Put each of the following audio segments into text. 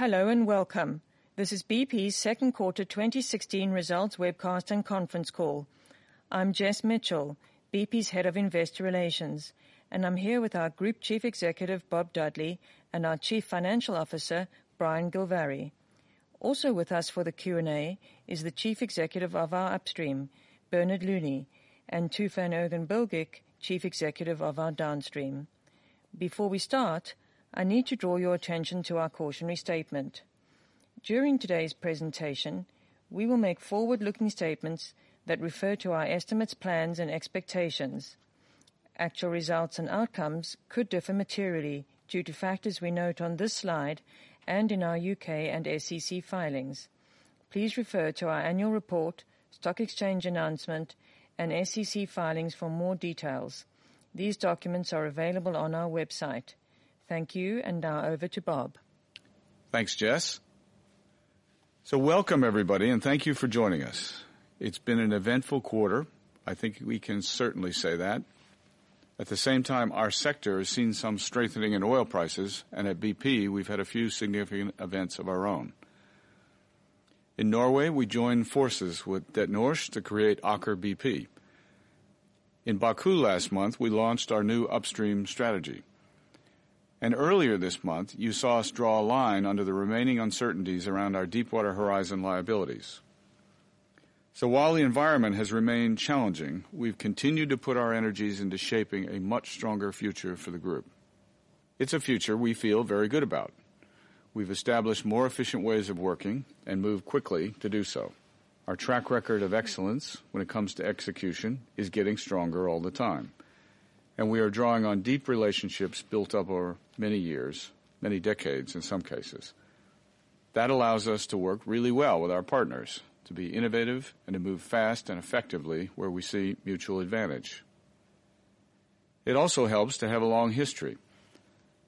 Hello and welcome. This is BP's second quarter 2016 results webcast and conference call. I'm Jess Mitchell, BP's Head of Investor Relations, and I'm here with our Group Chief Executive, Bob Dudley, and our Chief Financial Officer, Brian Gilvary. Also with us for the Q&A is the Chief Executive of our Upstream, Bernard Looney, and Tufan Erginbilgic, Chief Executive of our Downstream. Before we start, I need to draw your attention to our cautionary statement. During today's presentation, we will make forward-looking statements that refer to our estimates, plans, and expectations. Actual results and outcomes could differ materially due to factors we note on this slide and in our U.K. and SEC filings. Please refer to our annual report, stock exchange announcement, and SEC filings for more details. These documents are available on our website. Thank you, and now over to Bob. Thanks, Jess. So welcome everybody, and thank you for joining us. It's been an eventful quarter. I think we can certainly say that. At the same time, our sector has seen some strengthening in oil prices, and at BP, we've had a few significant events of our own. In Norway, we joined forces with Det Norske to create Aker BP. In Baku last month, we launched our new upstream strategy. And earlier this month, you saw us draw a line under the remaining uncertainties around our Deepwater Horizon liabilities. So while the environment has remained challenging, we've continued to put our energies into shaping a much stronger future for the group. It's a future we feel very good about. We've established more efficient ways of working and moved quickly to do so. Our track record of excellence when it comes to execution is getting stronger all the time, and we are drawing on deep relationships built up over many years, many decades in some cases. That allows us to work really well with our partners, to be innovative, and to move fast and effectively where we see mutual advantage. It also helps to have a long history.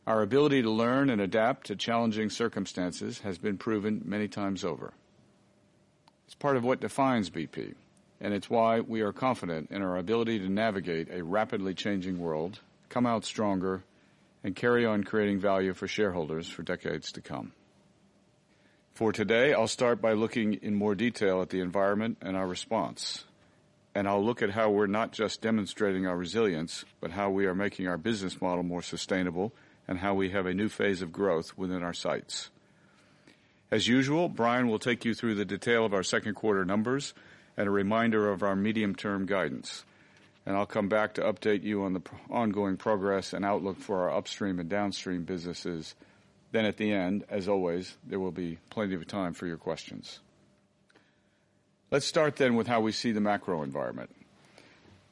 Our ability to learn and adapt to challenging circumstances has been proven many times over. It's part of what defines BP, and it's why we are confident in our ability to navigate a rapidly changing world, come out stronger, and carry on creating value for shareholders for decades to come. For today, I'll start by looking in more detail at the environment and our response. And I'll look at how we're not just demonstrating our resilience, but how we are making our business model more sustainable and how we have a new phase of growth within our sights. As usual, Brian will take you through the detail of our second quarter numbers a reminder of our medium-term guidance. And I'll come back to update you on the ongoing progress and outlook for our upstream and downstream businesses. Then at the end, as always, there will be plenty of time for your questions. Let's start then with how we see the macro environment.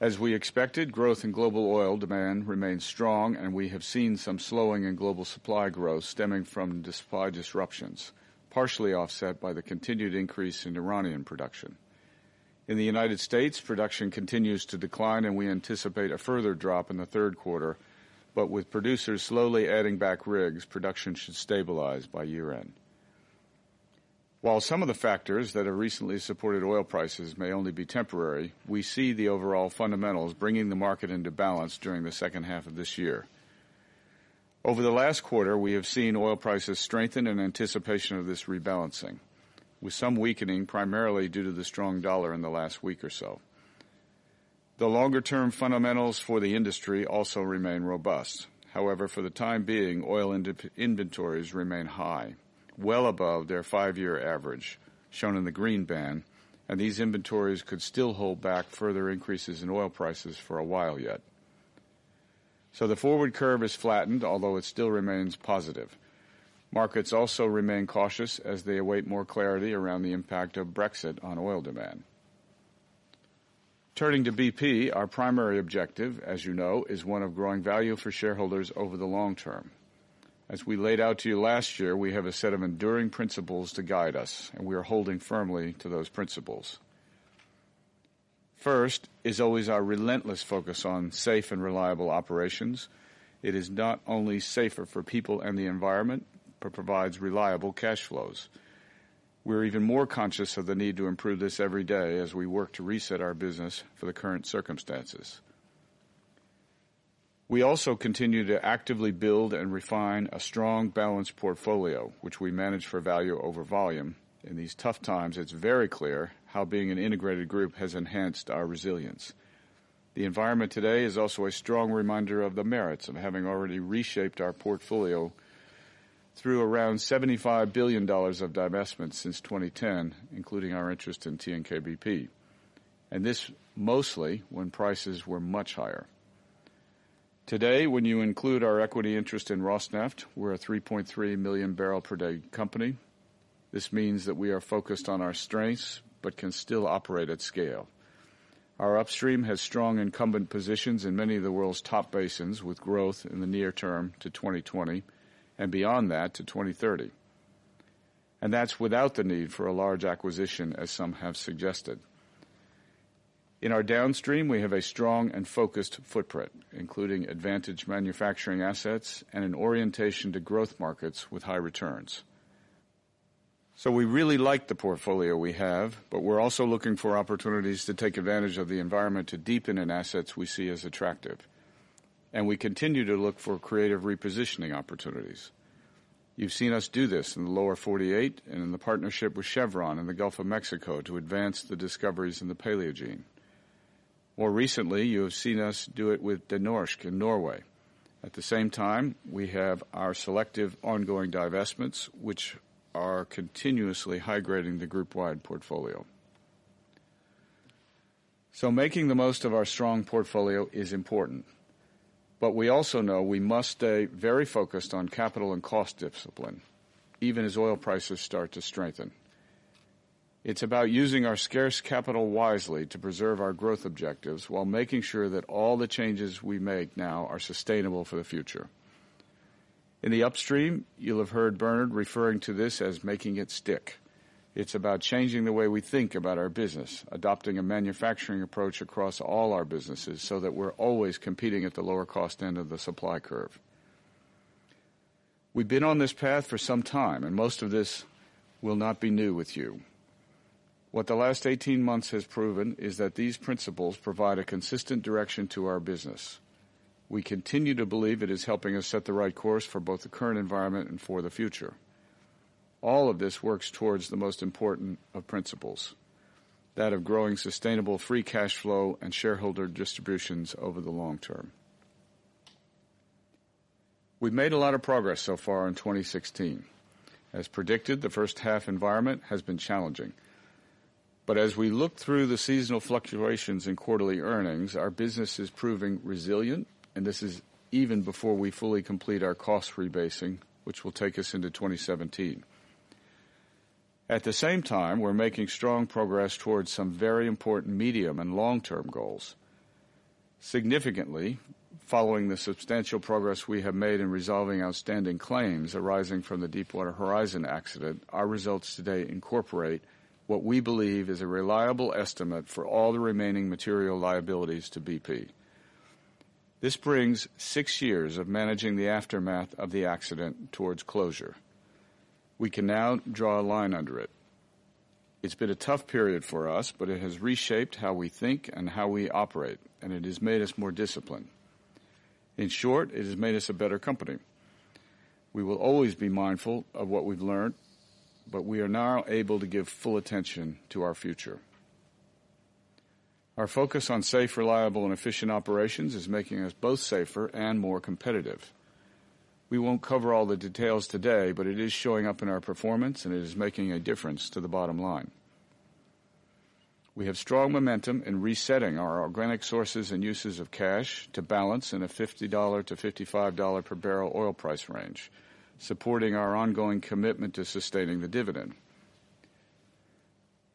As we expected, growth in global oil demand remains strong, and we have seen some slowing in global supply growth stemming from supply disruptions, partially offset by the continued increase in Iranian production. In the United States, production continues to decline, and we anticipate a further drop in the third quarter. But with producers slowly adding back rigs, production should stabilize by year-end. While some of the factors that have recently supported oil prices may only be temporary, we see the overall fundamentals bringing the market into balance during the second half of this year. Over the last quarter, we have seen oil prices strengthen in anticipation of this rebalancing, with some weakening primarily due to the strong dollar in the last week or so. The longer-term fundamentals for the industry also remain robust. However, for the time being, oil inventories remain high, well above their five-year average, shown in the green band, and these inventories could still hold back further increases in oil prices for a while yet. So the forward curve is flattened, although it still remains positive. Markets also remain cautious as they await more clarity around the impact of Brexit on oil demand. Turning to BP, our primary objective, as you know, is one of growing value for shareholders over the long term. As we laid out to you last year, we have a set of enduring principles to guide us, and we are holding firmly to those principles. First is always our relentless focus on safe and reliable operations. It is not only safer for people and the environment, but provides reliable cash flows. We're even more conscious of the need to improve this every day as we work to reset our business for the current circumstances. We also continue to actively build and refine a strong, balanced portfolio, which we manage for value over volume. In these tough times, it's very clear how being an integrated group has enhanced our resilience. The environment today is also a strong reminder of the merits of having already reshaped our portfolio through around $75 billion of divestments since 2010, including our interest in TNK-BP, and this mostly when prices were much higher. Today, when you include our equity interest in Rosneft, we're a 3.3 million barrel per day company. This means that we are focused on our strengths but can still operate at scale. Our upstream has strong incumbent positions in many of the world's top basins, with growth in the near term to 2020 and beyond that to 2030. And That's without the need for a large acquisition, as some have suggested. In our downstream, we have a strong and focused footprint, including advantage manufacturing assets and an orientation to growth markets with high returns. So we really like the portfolio we have, but we're also looking for opportunities to take advantage of the environment to deepen in assets we see as attractive. And we continue to look for creative repositioning opportunities. You've seen us do this in the Lower 48 and in the partnership with Chevron in the Gulf of Mexico to advance the discoveries in the Paleogene. More recently, you have seen us do it with Det Norske in Norway. At the same time, we have our selective ongoing divestments, which are continuously high-grading the group-wide portfolio. So making the most of our strong portfolio is important, but we also know we must stay very focused on capital and cost discipline, even as oil prices start to strengthen. It's about using our scarce capital wisely to preserve our growth objectives while making sure that all the changes we make now are sustainable for the future. In the upstream, you'll have heard Bernard referring to this as making it stick. It's about changing the way we think about our business, adopting a manufacturing approach across all our businesses so that we're always competing at the lower cost end of the supply curve. We've been on this path for some time, and most of this will not be new with you. What the last 18 months has proven is that these principles provide a consistent direction to our business. We continue to believe it is helping us set the right course for both the current environment and for the future. All of this works towards the most important of principles, that of growing sustainable free cash flow and shareholder distributions over the long term. We've made a lot of progress so far in 2016. As predicted, the first half environment has been challenging. But as we look through the seasonal fluctuations in quarterly earnings, our business is proving resilient, and this is even before we fully complete our cost rebasing, which will take us into 2017. At the same time, we're making strong progress towards some very important medium and long-term goals. Significantly, following the substantial progress we have made in resolving outstanding claims arising from the Deepwater Horizon accident, our results today incorporate what we believe is a reliable estimate for all the remaining material liabilities to BP. This brings six years of managing the aftermath of the accident towards closure. We can now draw a line under it. It's been a tough period for us, but it has reshaped how we think and how we operate, and it has made us more disciplined. In short, it has made us a better company. We will always be mindful of what we've learned, but we are now able to give full attention to our future. Our focus on safe, reliable, and efficient operations is making us both safer and more competitive. We won't cover all the details today, but it is showing up in our performance, and it is making a difference to the bottom line. We have strong momentum in resetting our organic sources and uses of cash to balance in a $50 to $55 per barrel oil price range, supporting our ongoing commitment to sustaining the dividend.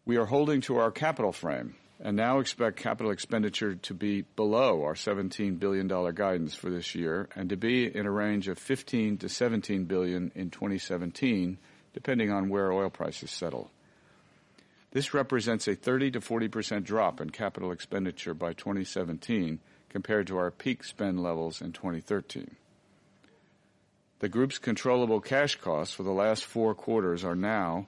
We are holding to our capital frame and now expect capital expenditure to be below our $17 billion guidance for this year and to be in a range of $15 billion-$17 billion in 2017, depending on where oil prices settle. This represents a 30 to 40 percent drop in capital expenditure by 2017 compared to our peak spend levels in 2013. The group's controllable cash costs for the last four quarters are now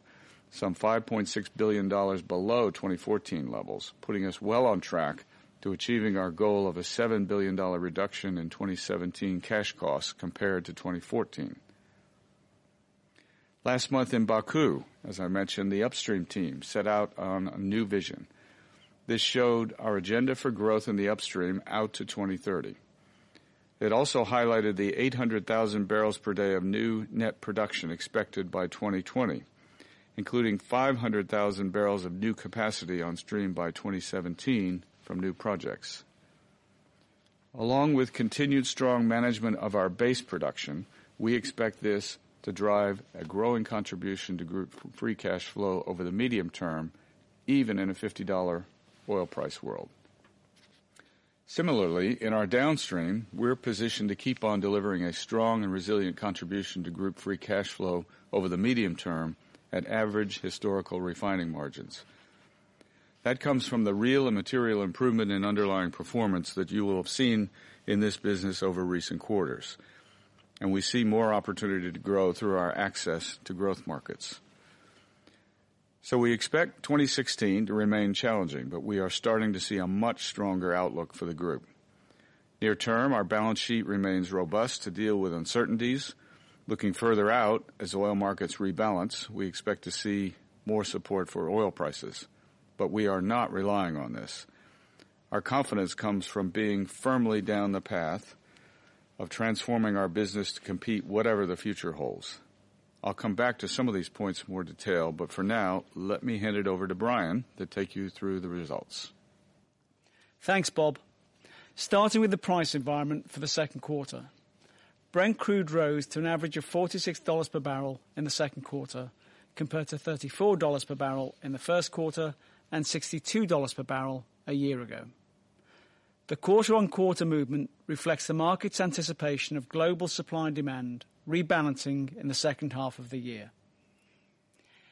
some $5.6 billion below 2014 levels, putting us well on track to achieving our goal of a $7 billion reduction in 2017 cash costs compared to 2014. Last month in Baku, as I mentioned, the upstream team set out on a new vision. This showed our agenda for growth in the upstream out to 2030. It also highlighted the 800,000 barrels per day of new net production expected by 2020, including 500,000 barrels of new capacity on stream by 2017 from new projects. Along with continued strong management of our base production, we expect this to drive a growing contribution to group free cash flow over the medium term, even in a $50 oil price world. Similarly, in our downstream, we're positioned to keep on delivering a strong and resilient contribution to group free cash flow over the medium term at average historical refining margins. That comes from the real and material improvement in underlying performance that you will have seen in this business over recent quarters. And we see more opportunity to grow through our access to growth markets. So we expect 2016 to remain challenging, but we are starting to see a much stronger outlook for the group. Near term, our balance sheet remains robust to deal with uncertainties. Looking further out, as oil markets rebalance, we expect to see more support for oil prices but we are not relying on this. Our confidence comes from being firmly down the path of transforming our business to compete whatever the future holds. I'll come back to some of these points in more detail, but for now, let me hand it over to Brian to take you through the results. Thanks, Bob. Starting with the price environment for the second quarter. Brent crude rose to an average of $46 per barrel in the second quarter, compared to $34 per barrel in the first quarter and $62 per barrel a year ago. The quarter-on-quarter movement reflects the market's anticipation of global supply and demand rebalancing in the second half of the year.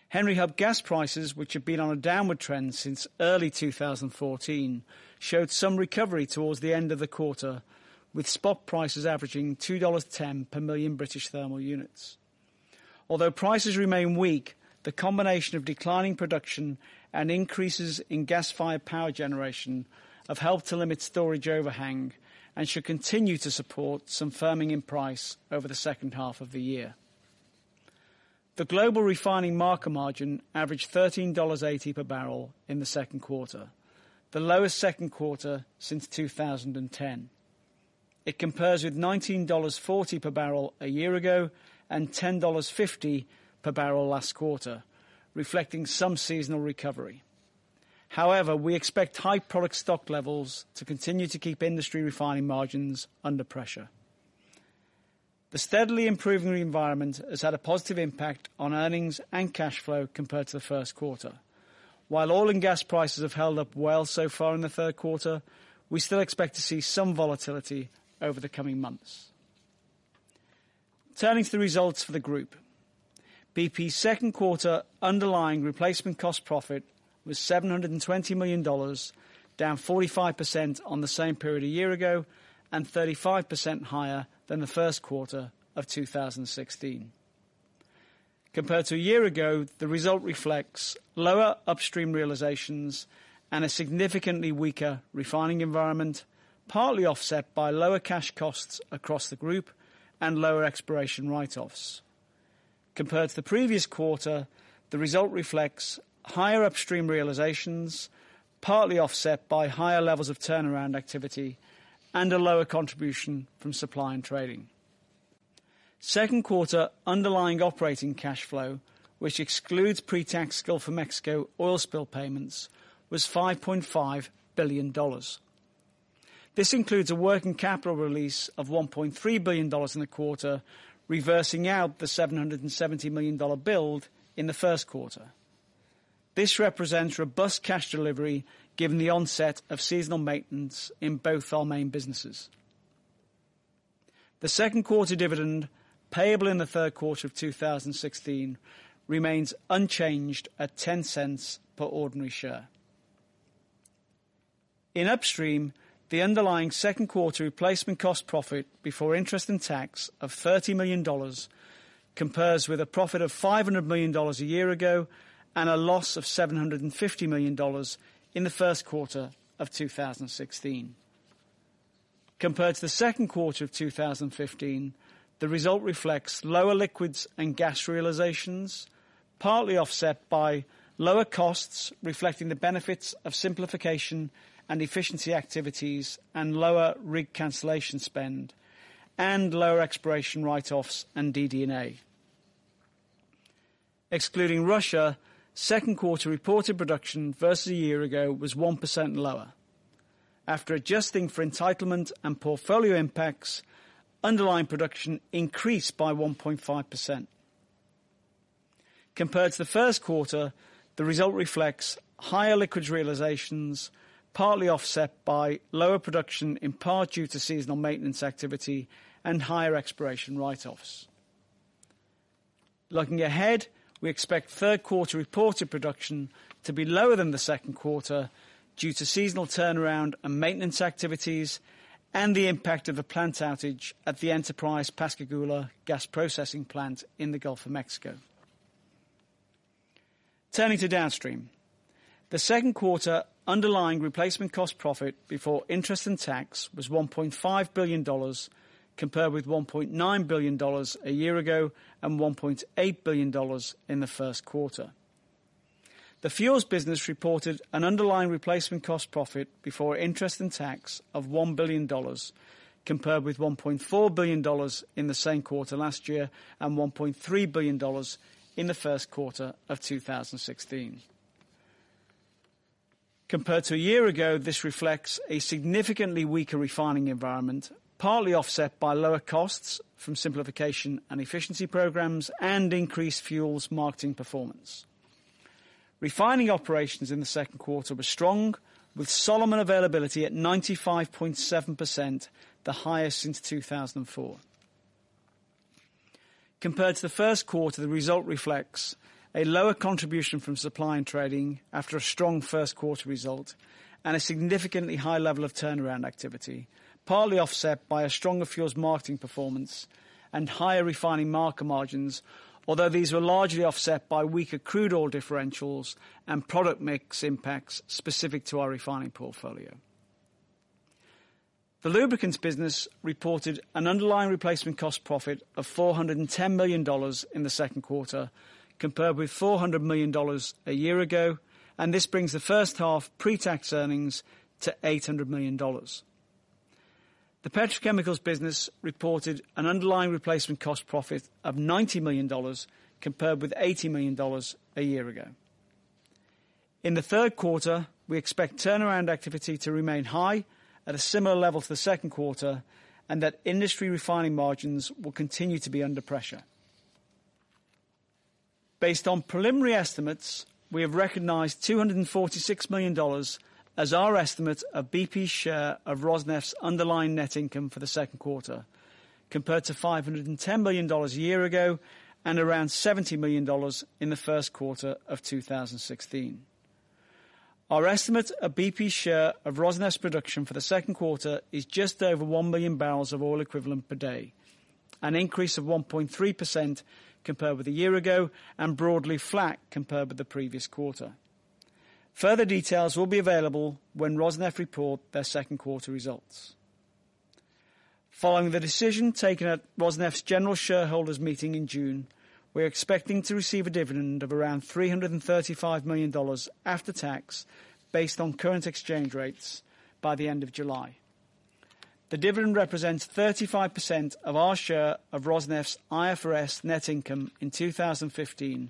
Henry Hub gas prices, which have been on a downward trend since early 2014, showed some recovery towards the end of the quarter, with spot prices averaging $2.10 per million British thermal units. Although prices remain weak, the combination of declining production and increases in gas-fired power generation have helped to limit storage overhang and should continue to support some firming in price over the second half of the year. The global refining marker margin averaged $13.80 per barrel in the second quarter, the lowest second quarter since 2010. It compares with $19.40 per barrel a year ago and $10.50 per barrel last quarter, reflecting some seasonal recovery. However, we expect high product stock levels to continue to keep industry refining margins under pressure. The steadily improving environment has had a positive impact on earnings and cash flow compared to the first quarter. While oil and gas prices have held up well so far in the third quarter, we still expect to see some volatility over the coming months. Turning to the results for the group. BP's second quarter underlying replacement cost profit was $720 million, down 45% on the same period a year ago and 35% higher than the first quarter of 2016. Compared to a year ago, the result reflects lower upstream realizations and a significantly weaker refining environment, partly offset by lower cash costs across the group and lower exploration write-offs. Compared to the previous quarter, the result reflects higher upstream realizations, partly offset by higher levels of turnaround activity and a lower contribution from supply and trading. Second quarter underlying operating cash flow, which excludes pre-tax Gulf of Mexico oil spill payments, was $5.5 billion. This includes a working capital release of $1.3 billion in the quarter, reversing out the $770 million build in the first quarter. This represents robust cash delivery given the onset of seasonal maintenance in both our main businesses. The second quarter dividend, payable in the third quarter of 2016, remains unchanged at $0.10 per ordinary share. In upstream, the underlying second quarter replacement cost profit before interest and tax of $30 million compares with a profit of $500 million a year ago and a loss of $750 million in the first quarter of 2016. Compared to the second quarter of 2015, the result reflects lower liquids and gas realizations, partly offset by lower costs, reflecting the benefits of simplification and efficiency activities and lower rig cancellation spend, and lower exploration write-offs and DD&A. Excluding Russia, second quarter reported production versus a year ago was 1% lower. After adjusting for entitlement and portfolio impacts, underlying production increased by 1.5%. Compared to the first quarter, the result reflects higher liquids realizations, partly offset by lower production, in part due to seasonal maintenance activity and higher exploration write-offs. Looking ahead, we expect third quarter reported production to be lower than the second quarter due to seasonal turnaround and maintenance activities and the impact of the plant outage at the Enterprise Pascagoula gas processing plant in the Gulf of Mexico. Turning to Downstream. The second quarter underlying replacement cost profit before interest and tax was $1.5 billion, compared with $1.9 billion a year ago and $1.8 billion in the first quarter. The fuels business reported an underlying replacement cost profit before interest and tax of $1 billion, compared with $1.4 billion in the same quarter last year and $1.3 billion in the first quarter of 2016. Compared to a year ago, this reflects a significantly weaker refining environment, partly offset by lower costs from simplification and efficiency programs and increased fuels marketing performance. Refining operations in the second quarter were strong, with Solomon availability at 95.7%, the highest since 2004. Compared to the first quarter, the result reflects a lower contribution from supply and trading after a strong first quarter result and a significantly high level of turnaround activity, partly offset by a stronger fuels marketing performance and higher refining marker margins, although these were largely offset by weaker crude oil differentials and product mix impacts specific to our refining portfolio. The lubricants business reported an underlying replacement cost profit of $410 million in the second quarter, compared with $400 million a year ago, and this brings the first half pre-tax earnings to $800 million. The petrochemicals business reported an underlying replacement cost profit of $90 million, compared with $80 million a year ago. In the third quarter, we expect turnaround activity to remain high at a similar level to the second quarter, and that industry refining margins will continue to be under pressure. Based on preliminary estimates, we have recognized $246 million as our estimate of BP's share of Rosneft's underlying net income for the second quarter, compared to $510 million a year ago and around $70 million in the first quarter of 2016. Our estimate of BP's share of Rosneft's production for the second quarter is just over 1 million barrels of oil equivalent per day, an increase of 1.3% compared with a year ago and broadly flat compared with the previous quarter. Further details will be available when Rosneft report their second quarter results. Following the decision taken at Rosneft's general shareholders meeting in June, we are expecting to receive a dividend of around $335 million after tax based on current exchange rates by the end of July. The dividend represents 35% of our share of Rosneft's IFRS net income in 2015,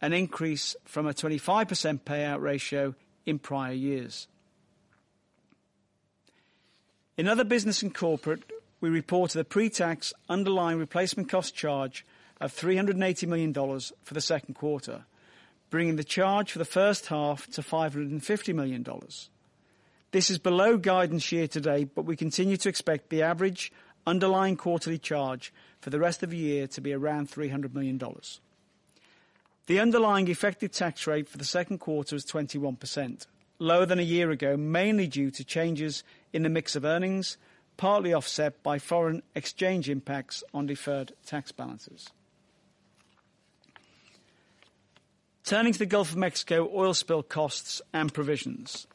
an increase from a 25% payout ratio in prior years. In other business and corporate, we reported a pre-tax underlying replacement cost charge of $380 million for the second quarter, bringing the charge for the first half to $550 million. This is below guidance year to date, but we continue to expect the average underlying quarterly charge for the rest of the year to be around $300 million. The underlying effective tax rate for the second quarter was 21%, lower than a year ago, mainly due to changes in the mix of earnings, partly offset by foreign exchange impacts on deferred tax balances. Turning to the Gulf of Mexico oil spill costs and provisions.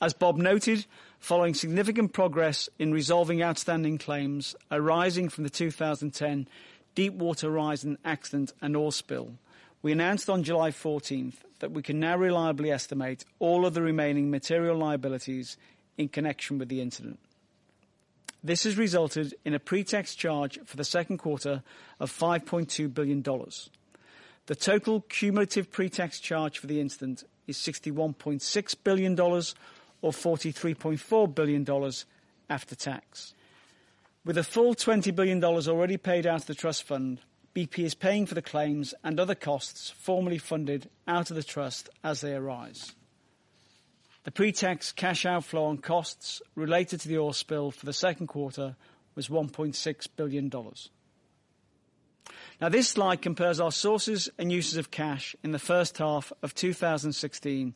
As Bob noted, following significant progress in resolving outstanding claims arising from the 2010 Deepwater Horizon accident and oil spill, we announced on July 14th that we can now reliably estimate all of the remaining material liabilities in connection with the incident. This has resulted in a pre-tax charge for the second quarter of $5.2 billion. The total cumulative pre-tax charge for the incident is $61.6 billion or $43.4 billion after tax. With a full $20 billion already paid out of the trust fund, BP is paying for the claims and other costs formerly funded out of the trust as they arise. The pre-tax cash outflow on costs related to the oil spill for the second quarter was $1.6 billion. Now, this slide compares our sources and uses of cash in the first half of 2016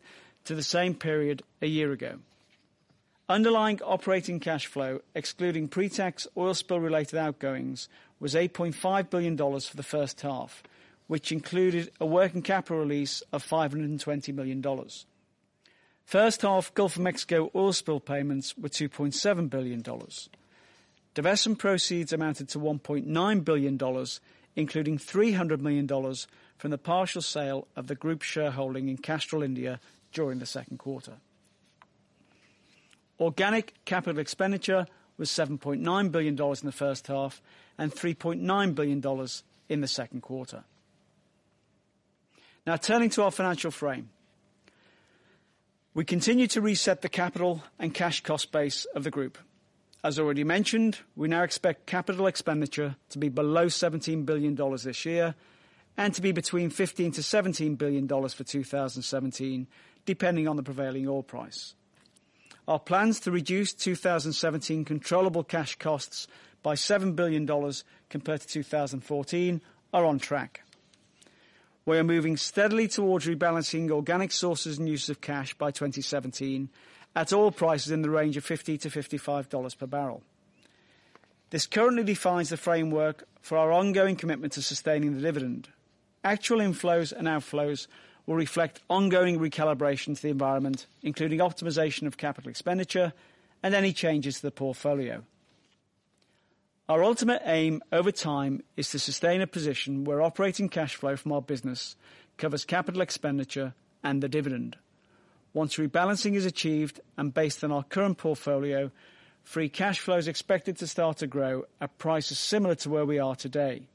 to the same period a year ago. Underlying operating cash flow, excluding pre-tax oil spill-related outgoings, was $8.5 billion for the first half, which included a working capital release of $520 million. First half Gulf of Mexico oil spill payments were $2.7 billion. Divestment proceeds amounted to $1.9 billion, including $300 million from the partial sale of the group shareholding in Castrol India during the second quarter. Organic capital expenditure was $7.9 billion in the first half and $3.9 billion in the second quarter. Now turning to our financial frame. We continue to reset the capital and cash cost base of the group. As already mentioned, we now expect capital expenditure to be below $17 billion this year and to be between $15 billion-$17 billion for 2017, depending on the prevailing oil price. Our plans to reduce 2017 controllable cash costs by $7 billion compared to 2014 are on track. We are moving steadily towards rebalancing organic sources and use of cash by 2017 at oil prices in the range of $50-$55 per barrel. This currently defines the framework for our ongoing commitment to sustaining the dividend. Actual inflows and outflows will reflect ongoing recalibration to the environment, including optimization of capital expenditure and any changes to the portfolio. Our ultimate aim over time is to sustain a position where operating cash flow from our business covers capital expenditure and the dividend. Once rebalancing is achieved and based on our current portfolio, free cash flow is expected to start to grow at prices similar to where we are today.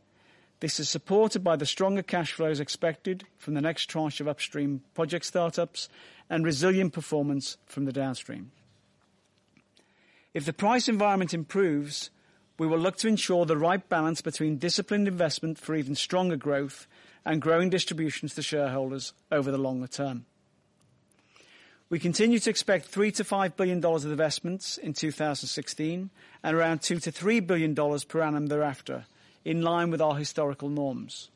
This is supported by the stronger cash flows expected from the next tranche of upstream project startups and resilient performance from the downstream. If the price environment improves, we will look to ensure the right balance between disciplined investment for even stronger growth and growing distributions to shareholders over the longer term. We continue to expect $3 billion-$5 billion of investments in 2016 and around $2 billion-$3 billion per annum thereafter, in line with our historical norms.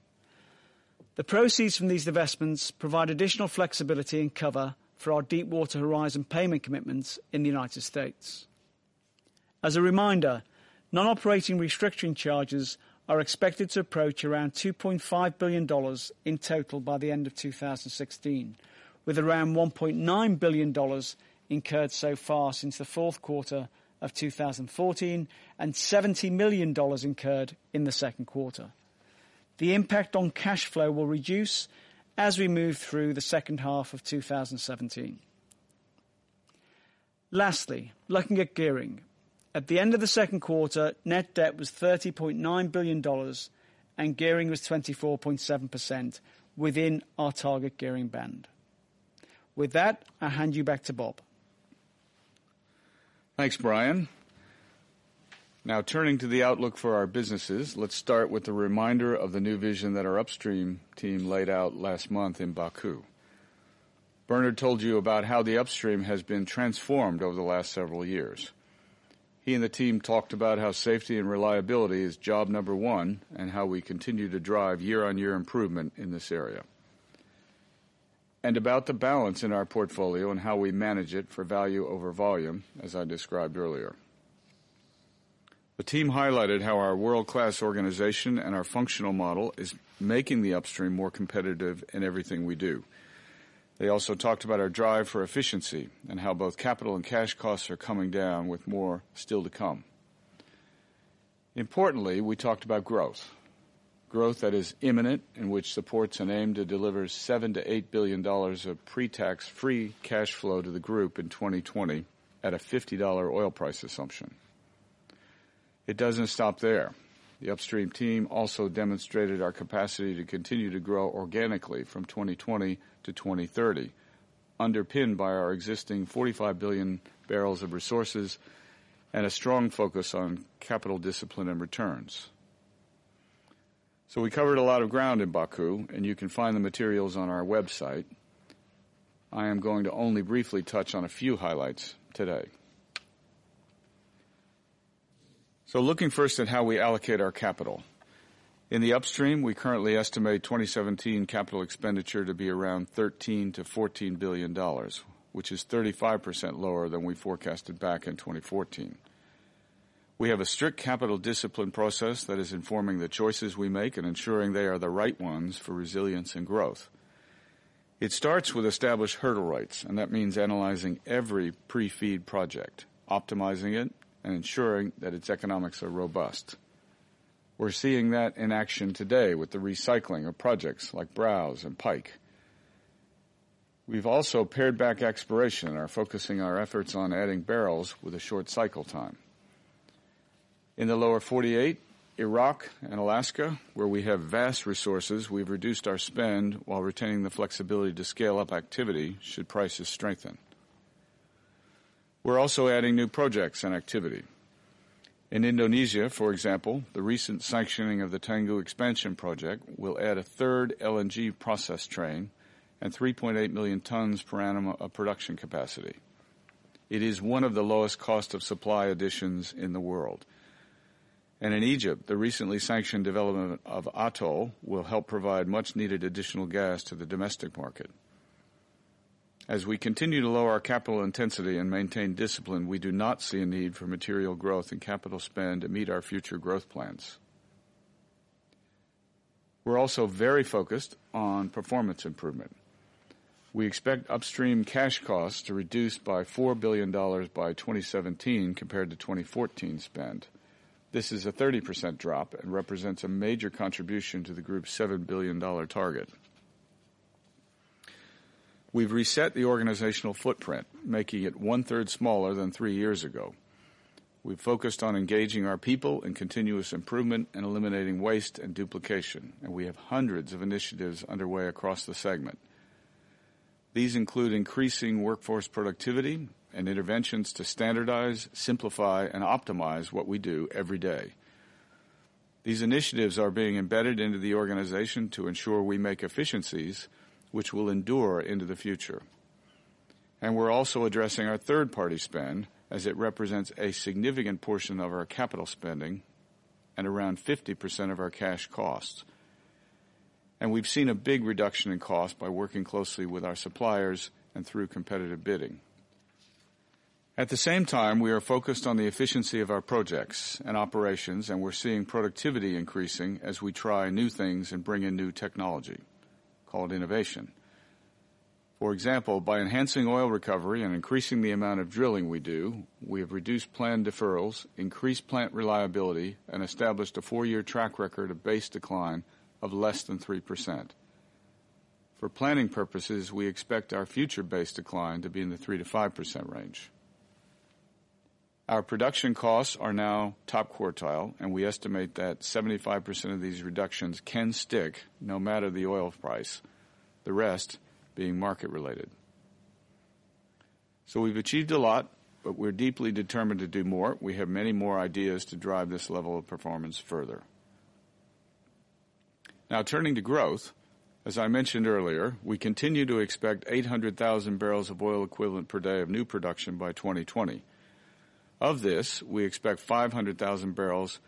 The proceeds from these divestments provide additional flexibility and cover for our Deepwater Horizon payment commitments in the United States. As a reminder, non-operating restructuring charges are expected to approach around $2.5 billion in total by the end of 2016, with around $1.9 billion incurred so far since the fourth quarter of 2014 and $70 million incurred in the second quarter. The impact on cash flow will reduce as we move through the second half of 2017. Lastly, looking at gearing. At the end of the second quarter, net debt was $30.9 billion and gearing was 24.7% within our target gearing band. With that, I'll hand you back to Bob. Thanks, Brian. Now turning to the outlook for our businesses, let's start with a reminder of the new vision that our upstream team laid out last month in Baku. Bernard told you about how the upstream has been transformed over the last several years. He and the team talked about how safety and reliability is job number one and how we continue to drive year-on-year improvement in this area, and about the balance in our portfolio and how we manage it for value over volume, as I described earlier. The team highlighted how our world-class organization and our functional model is making the upstream more competitive in everything we do. They also talked about our drive for efficiency and how both capital and cash costs are coming down with more still to come. Importantly, we talked about growth. Growth that is imminent and which supports an aim to deliver $7 billion-$8 billion of pre-tax free cash flow to the group in 2020 at a $50 oil price assumption. It doesn't stop there. The upstream team also demonstrated our capacity to continue to grow organically from 2020 to 2030, underpinned by our existing 45 billion barrels of resources and a strong focus on capital discipline and returns. So we covered a lot of ground in Baku, and you can find the materials on our website. I am going to only briefly touch on a few highlights today. So looking first at how we allocate our capital. In the upstream, we currently estimate 2017 capital expenditure to be around 13 to 14 billion dollars, which is 35% lower than we forecasted back in 2014. We have a strict capital discipline process that is informing the choices we make and ensuring they are the right ones for resilience and growth. It starts with established hurdle rates, and that means analyzing every pre-FEED project, optimizing it, and ensuring that its economics are robust. We're seeing that in action today with the recycling of projects like Browse and Pike. We've also pared back exploration and are focusing our efforts on adding barrels with a short cycle time. In the lower 48, Iraq and Alaska, where we have vast resources, we've reduced our spend while retaining the flexibility to scale up activity should prices strengthen. We're also adding new projects and activity. In Indonesia, for example, the recent sanctioning of the Tangguh expansion project will add a third LNG process train and 3.8 million tons per annum of production capacity. It is one of the lowest cost of supply additions in the world. And in Egypt, the recently sanctioned development of Atoll will help provide much needed additional gas to the domestic market. As we continue to lower our capital intensity and maintain discipline, we do not see a need for material growth in capital spend to meet our future growth plans. We're also very focused on performance improvement. We expect upstream cash costs to reduce by $4 billion by 2017 compared to 2014 spend. This is a 30% drop and represents a major contribution to the group's $7 billion target. We've reset the organizational footprint, making it one-third smaller than three years ago. We've focused on engaging our people in continuous improvement and eliminating waste and duplication, and we have hundreds of initiatives underway across the segment. These include increasing workforce productivity and interventions to standardize, simplify, and optimize what we do every day. These initiatives are being embedded into the organization to ensure we make efficiencies which will endure into the future. And we're also addressing our third-party spend as it represents a significant portion of our capital spending and around 50% of our cash costs. And we've seen a big reduction in cost by working closely with our suppliers and through competitive bidding. At the same time, we are focused on the efficiency of our projects and operations, and we're seeing productivity increasing as we try new things and bring in new technology, called innovation. For example, by enhancing oil recovery and increasing the amount of drilling we do, we have reduced planned deferrals, increased plant reliability, and established a four-year track record of base decline of less than 3%. For planning purposes, we expect our future base decline to be in the 3%-5% range. Our production costs are now top quartile, and we estimate that 75% of these reductions can stick no matter the oil price, the rest being market related. So we've achieved a lot, but we're deeply determined to do more. We have many more ideas to drive this level of performance further. Now turning to growth, as I mentioned earlier, we continue to expect 800,000 barrels of oil equivalent per day of new production by 2020. Of this, we expect 500,000 barrels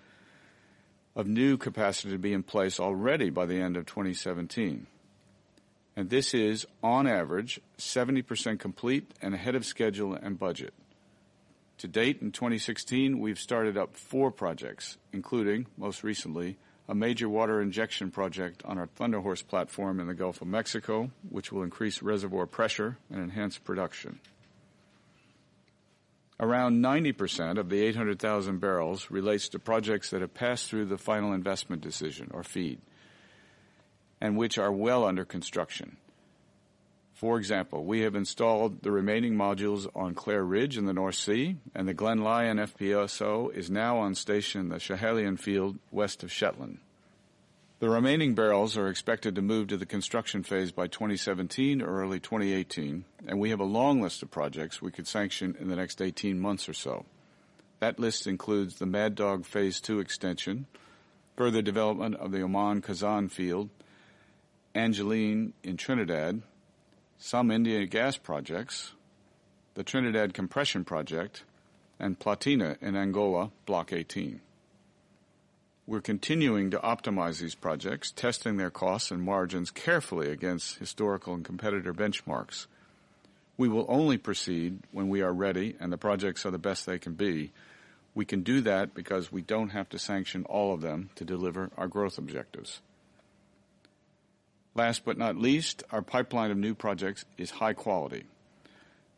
of new capacity to be in place already by the end of 2017. And this is, on average, 70% complete and ahead of schedule and budget. To date, in 2016, we've started up four projects, including, most recently, a major water injection project on our Thunder Horse platform in the Gulf of Mexico, which will increase reservoir pressure and enhance production. Around 90% of the 800,000 barrels relates to projects that have passed through the final investment decision, or FID, and which are well under construction. For example, we have installed the remaining modules on Clair Ridge in the North Sea, and the Glen Lyon FPSO is now on station in the Schiehallion field west of Shetland. The remaining barrels are expected to move to the construction phase by 2017 or early 2018, and we have a long list of projects we could sanction in the next 18 months or so. That list includes the Mad Dog Phase 2 extension, further development of the Oman Khazzan field, Angelin in Trinidad, some India gas projects, the Trinidad Compression Project, and Platina in Angola, Block 18. We're continuing to optimize these projects, testing their costs and margins carefully against historical and competitor benchmarks. We will only proceed when we are ready and the projects are the best they can be. We can do that because we don't have to sanction all of them to deliver our growth objectives. Last but not least, our pipeline of new projects is high quality.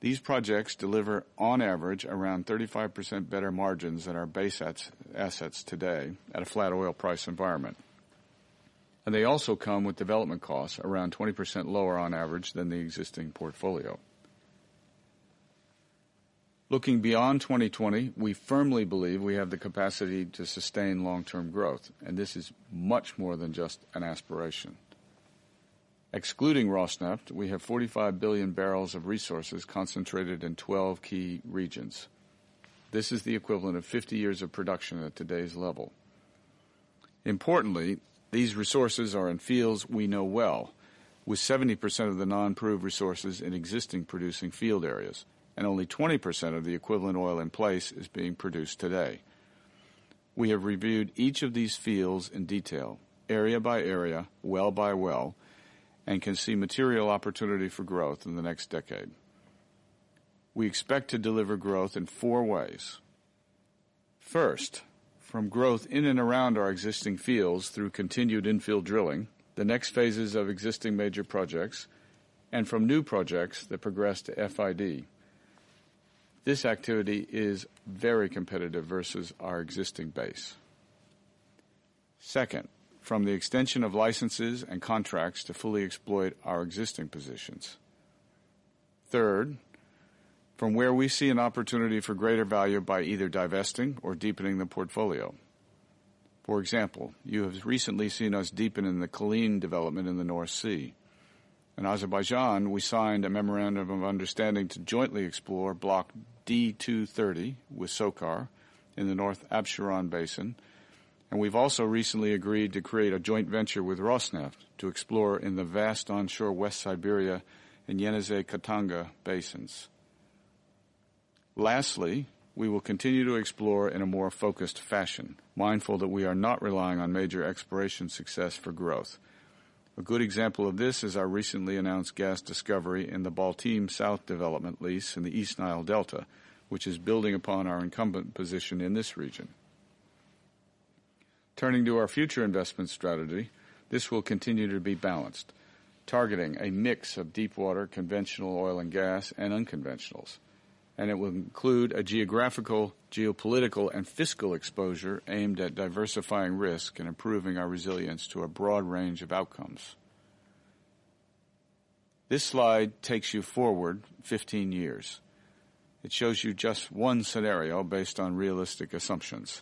These projects deliver, on average, around 35% better margins than our base assets today at a flat oil price environment. And they also come with development costs around 20% lower on average than the existing portfolio. Looking beyond 2020, we firmly believe we have the capacity to sustain long-term growth, and this is much more than just an aspiration. Excluding Rosneft, we have 45 billion barrels of resources concentrated in 12 key regions. This is the equivalent of 50 years of production at today's level. Importantly, these resources are in fields we know well, with 70% of the non-proved resources in existing producing field areas, and only 20% of the equivalent oil in place is being produced today. We have reviewed each of these fields in detail, area by area, well by well, and can see material opportunity for growth in the next decade. We expect to deliver growth in four ways. First, from growth in and around our existing fields through continued infill drilling, the next phases of existing major projects, and from new projects that progress to FID. This activity is very competitive versus our existing base. Second, from the extension of licenses and contracts to fully exploit our existing positions. Third, from where we see an opportunity for greater value by either divesting or deepening the portfolio. For example, you have recently seen us deepen in the Culzean development in the North Sea. In Azerbaijan, we signed a memorandum of understanding to jointly explore Block D230 with SOCAR in the North Absheron Basin, and we've also recently agreed to create a joint venture with Rosneft to explore in the vast onshore West Siberia and Yenisei-Khatanga basins. Lastly, we will continue to explore in a more focused fashion, mindful that we are not relying on major exploration success for growth. A good example of this is our recently announced gas discovery in the Baltim South development lease in the East Nile Delta, which is building upon our incumbent position in this region. Turning to our future investment strategy, this will continue to be balanced, targeting a mix of deepwater conventional oil and gas and unconventionals. And it will include a geographical, geopolitical, and fiscal exposure aimed at diversifying risk and improving our resilience to a broad range of outcomes. This slide takes you forward 15 years. It shows you just one scenario based on realistic assumptions.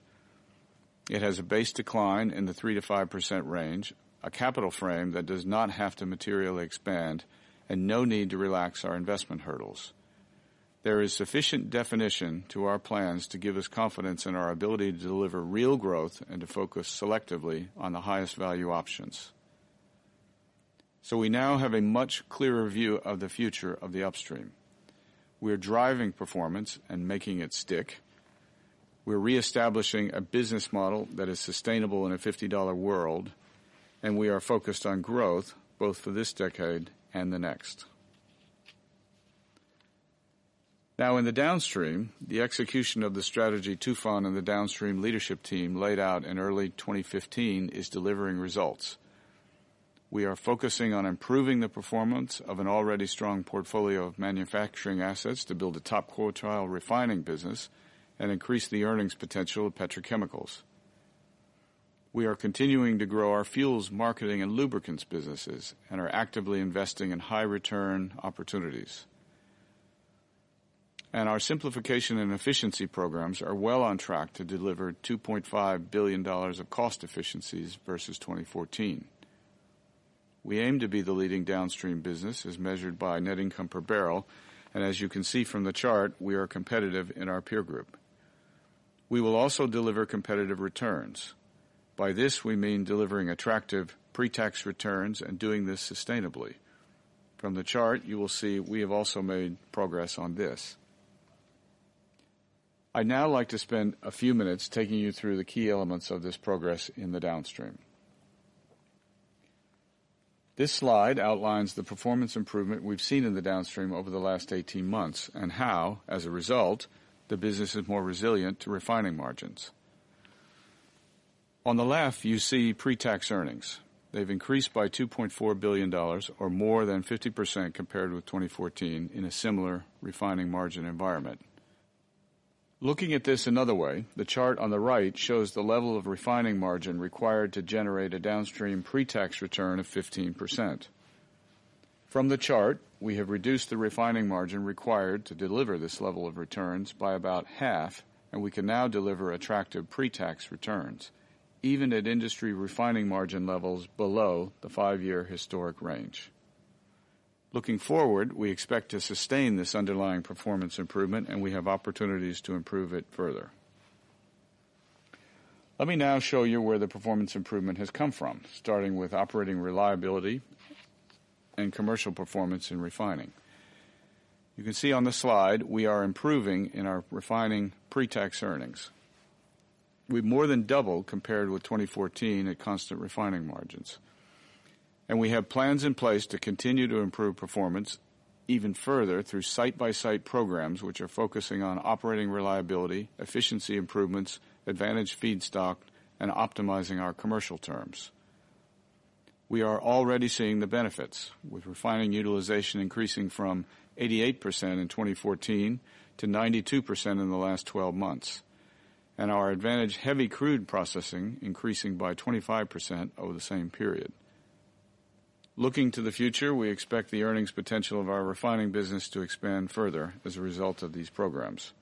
It has a base decline in the 3%-5% range, a capital frame that does not have to materially expand, and no need to relax our investment hurdles. There is sufficient definition to our plans to give us confidence in our ability to deliver real growth and to focus selectively on the highest value options. So we now have a much clearer view of the future of the upstream. We're driving performance and making it stick. We're reestablishing a business model that is sustainable in a $50 world, and we are focused on growth both for this decade and the next. Now, in the downstream, the execution of the strategy Tufan and the downstream leadership team laid out in early 2015 is delivering results. We are focusing on improving the performance of an already strong portfolio of manufacturing assets to build a top quartile refining business and increase the earnings potential of petrochemicals. We are continuing to grow our fuels marketing and lubricants businesses and are actively investing in high return opportunities. And our simplification and efficiency programs are well on track to deliver $2.5 billion of cost efficiencies versus 2014. We aim to be the leading downstream business as measured by net income per barrel, and as you can see from the chart, we are competitive in our peer group. We will also deliver competitive returns. By this, we mean delivering attractive pre-tax returns and doing this sustainably. From the chart, you will see we have also made progress on this. I'd now like to spend a few minutes taking you through the key elements of this progress in the downstream. This slide outlines the performance improvement we've seen in the downstream over the last 18 months and how, as a result, the business is more resilient to refining margins. On the left, you see pre-tax earnings. They've increased by $2.4 billion or more than 50% compared with 2014 in a similar refining margin environment. Looking at this another way, the chart on the right shows the level of refining margin required to generate a downstream pre-tax return of 15%. From the chart, we have reduced the refining margin required to deliver this level of returns by about half, and we can now deliver attractive pre-tax returns, even at industry refining margin levels below the five-year historic range. Looking forward, we expect to sustain this underlying performance improvement, and we have opportunities to improve it further. Let me now show you where the performance improvement has come from, starting with operating reliability and commercial performance in refining. You can see on the slide we are improving in our refining pre-tax earnings. We've more than doubled compared with 2014 at constant refining margins. And we have plans in place to continue to improve performance even further through site-by-site programs, which are focusing on operating reliability, efficiency improvements, advantage feedstock, and optimizing our commercial terms. We are already seeing the benefits, with refining utilization increasing from 88% in 2014 to 92% in the last 12 months, and our advantage heavy crude processing increasing by 25% over the same period. Looking to the future, we expect the earnings potential of our refining business to expand further as a result of these programs.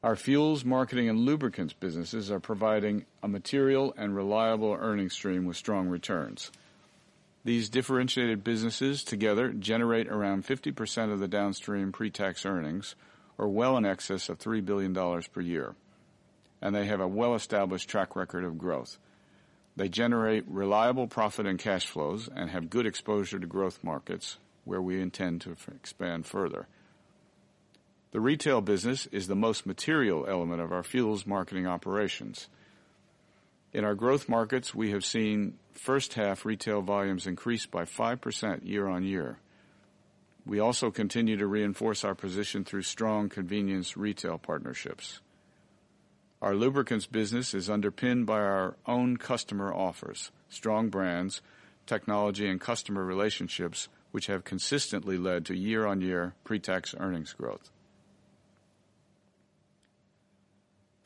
Our fuels marketing and lubricants businesses are providing a material and reliable earning stream with strong returns. These differentiated businesses together generate around 50% of the downstream pre-tax earnings, or well in excess of $3 billion per year. And they have a well-established track record of growth. They generate reliable profit and cash flows and have good exposure to growth markets where we intend to expand further. The retail business is the most material element of our fuels marketing operations. In our growth markets, we have seen first half retail volumes increase by 5% year-on-year. We also continue to reinforce our position through strong convenience retail partnerships. Our lubricants business is underpinned by our own customer offers, strong brands, technology, and customer relationships, which have consistently led to year-on-year pre-tax earnings growth.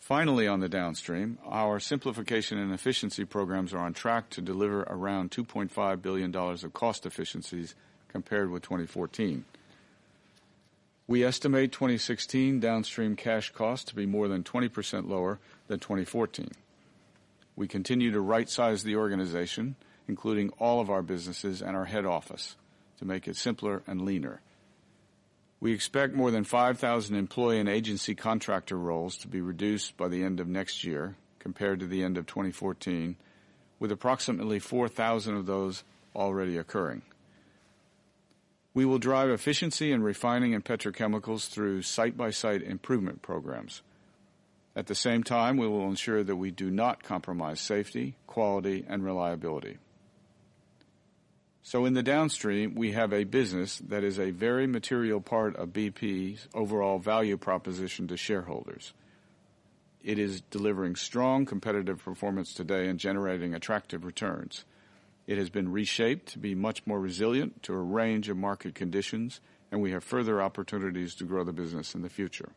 Finally, on the downstream, our simplification and efficiency programs are on track to deliver around $2.5 billion of cost efficiencies compared with 2014. We estimate 2016 downstream cash costs to be more than 20% lower than 2014. We continue to right-size the organization, including all of our businesses and our head office, to make it simpler and leaner. We expect more than 5,000 employee and agency contractor roles to be reduced by the end of next year compared to the end of 2014, with approximately 4,000 of those already occurring. We will drive efficiency in refining and petrochemicals through site-by-site improvement programs. At the same time, we will ensure that we do not compromise safety, quality, and reliability. So in the downstream, we have a business that is a very material part of BP's overall value proposition to shareholders. It is delivering strong competitive performance today and generating attractive returns. It has been reshaped to be much more resilient to a range of market conditions, and we have further opportunities to grow the business in the future.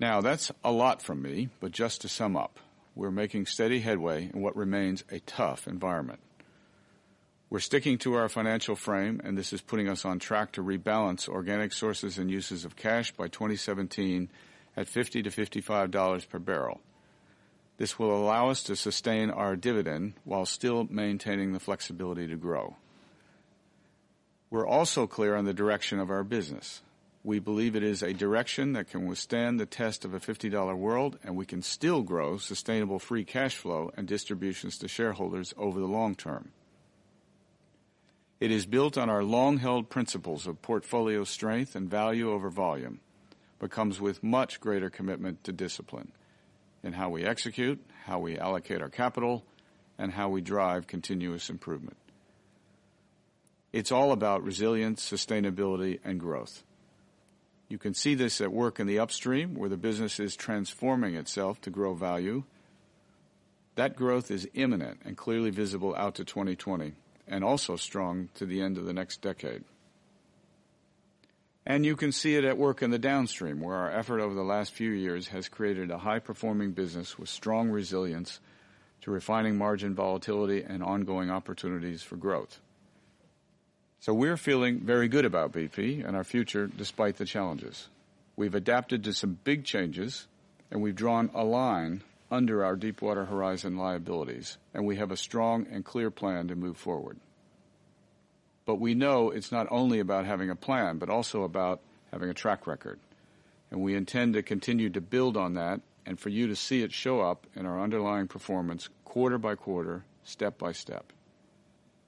Now, that's a lot from me, but just to sum up, we're making steady headway in what remains a tough environment. We're sticking to our financial frame, and this is putting us on track to rebalance organic sources and uses of cash by 2017 at $50-$55 per barrel. This will allow us to sustain our dividend while still maintaining the flexibility to grow. We're also clear on the direction of our business. We believe it is a direction that can withstand the test of a $50 world, and we can still grow sustainable free cash flow and distributions to shareholders over the long term. It is built on our long-held principles of portfolio strength and value over volume, but comes with much greater commitment to discipline in how we execute, how we allocate our capital, and how we drive continuous improvement. It's all about resilience, sustainability, and growth. You can see this at work in the upstream, where the business is transforming itself to grow value. That growth is imminent and clearly visible out to 2020, and also strong to the end of the next decade. And you can see it at work in the downstream, where our effort over the last few years has created a high-performing business with strong resilience to refining margin volatility and ongoing opportunities for growth. So we're feeling very good about BP and our future despite the challenges. We've adapted to some big changes, and we've drawn a line under our Deepwater Horizon liabilities, and we have a strong and clear plan to move forward. But we know it's not only about having a plan, but also about having a track record. And we intend to continue to build on that and for you to see it show up in our underlying performance quarter by quarter, step by step.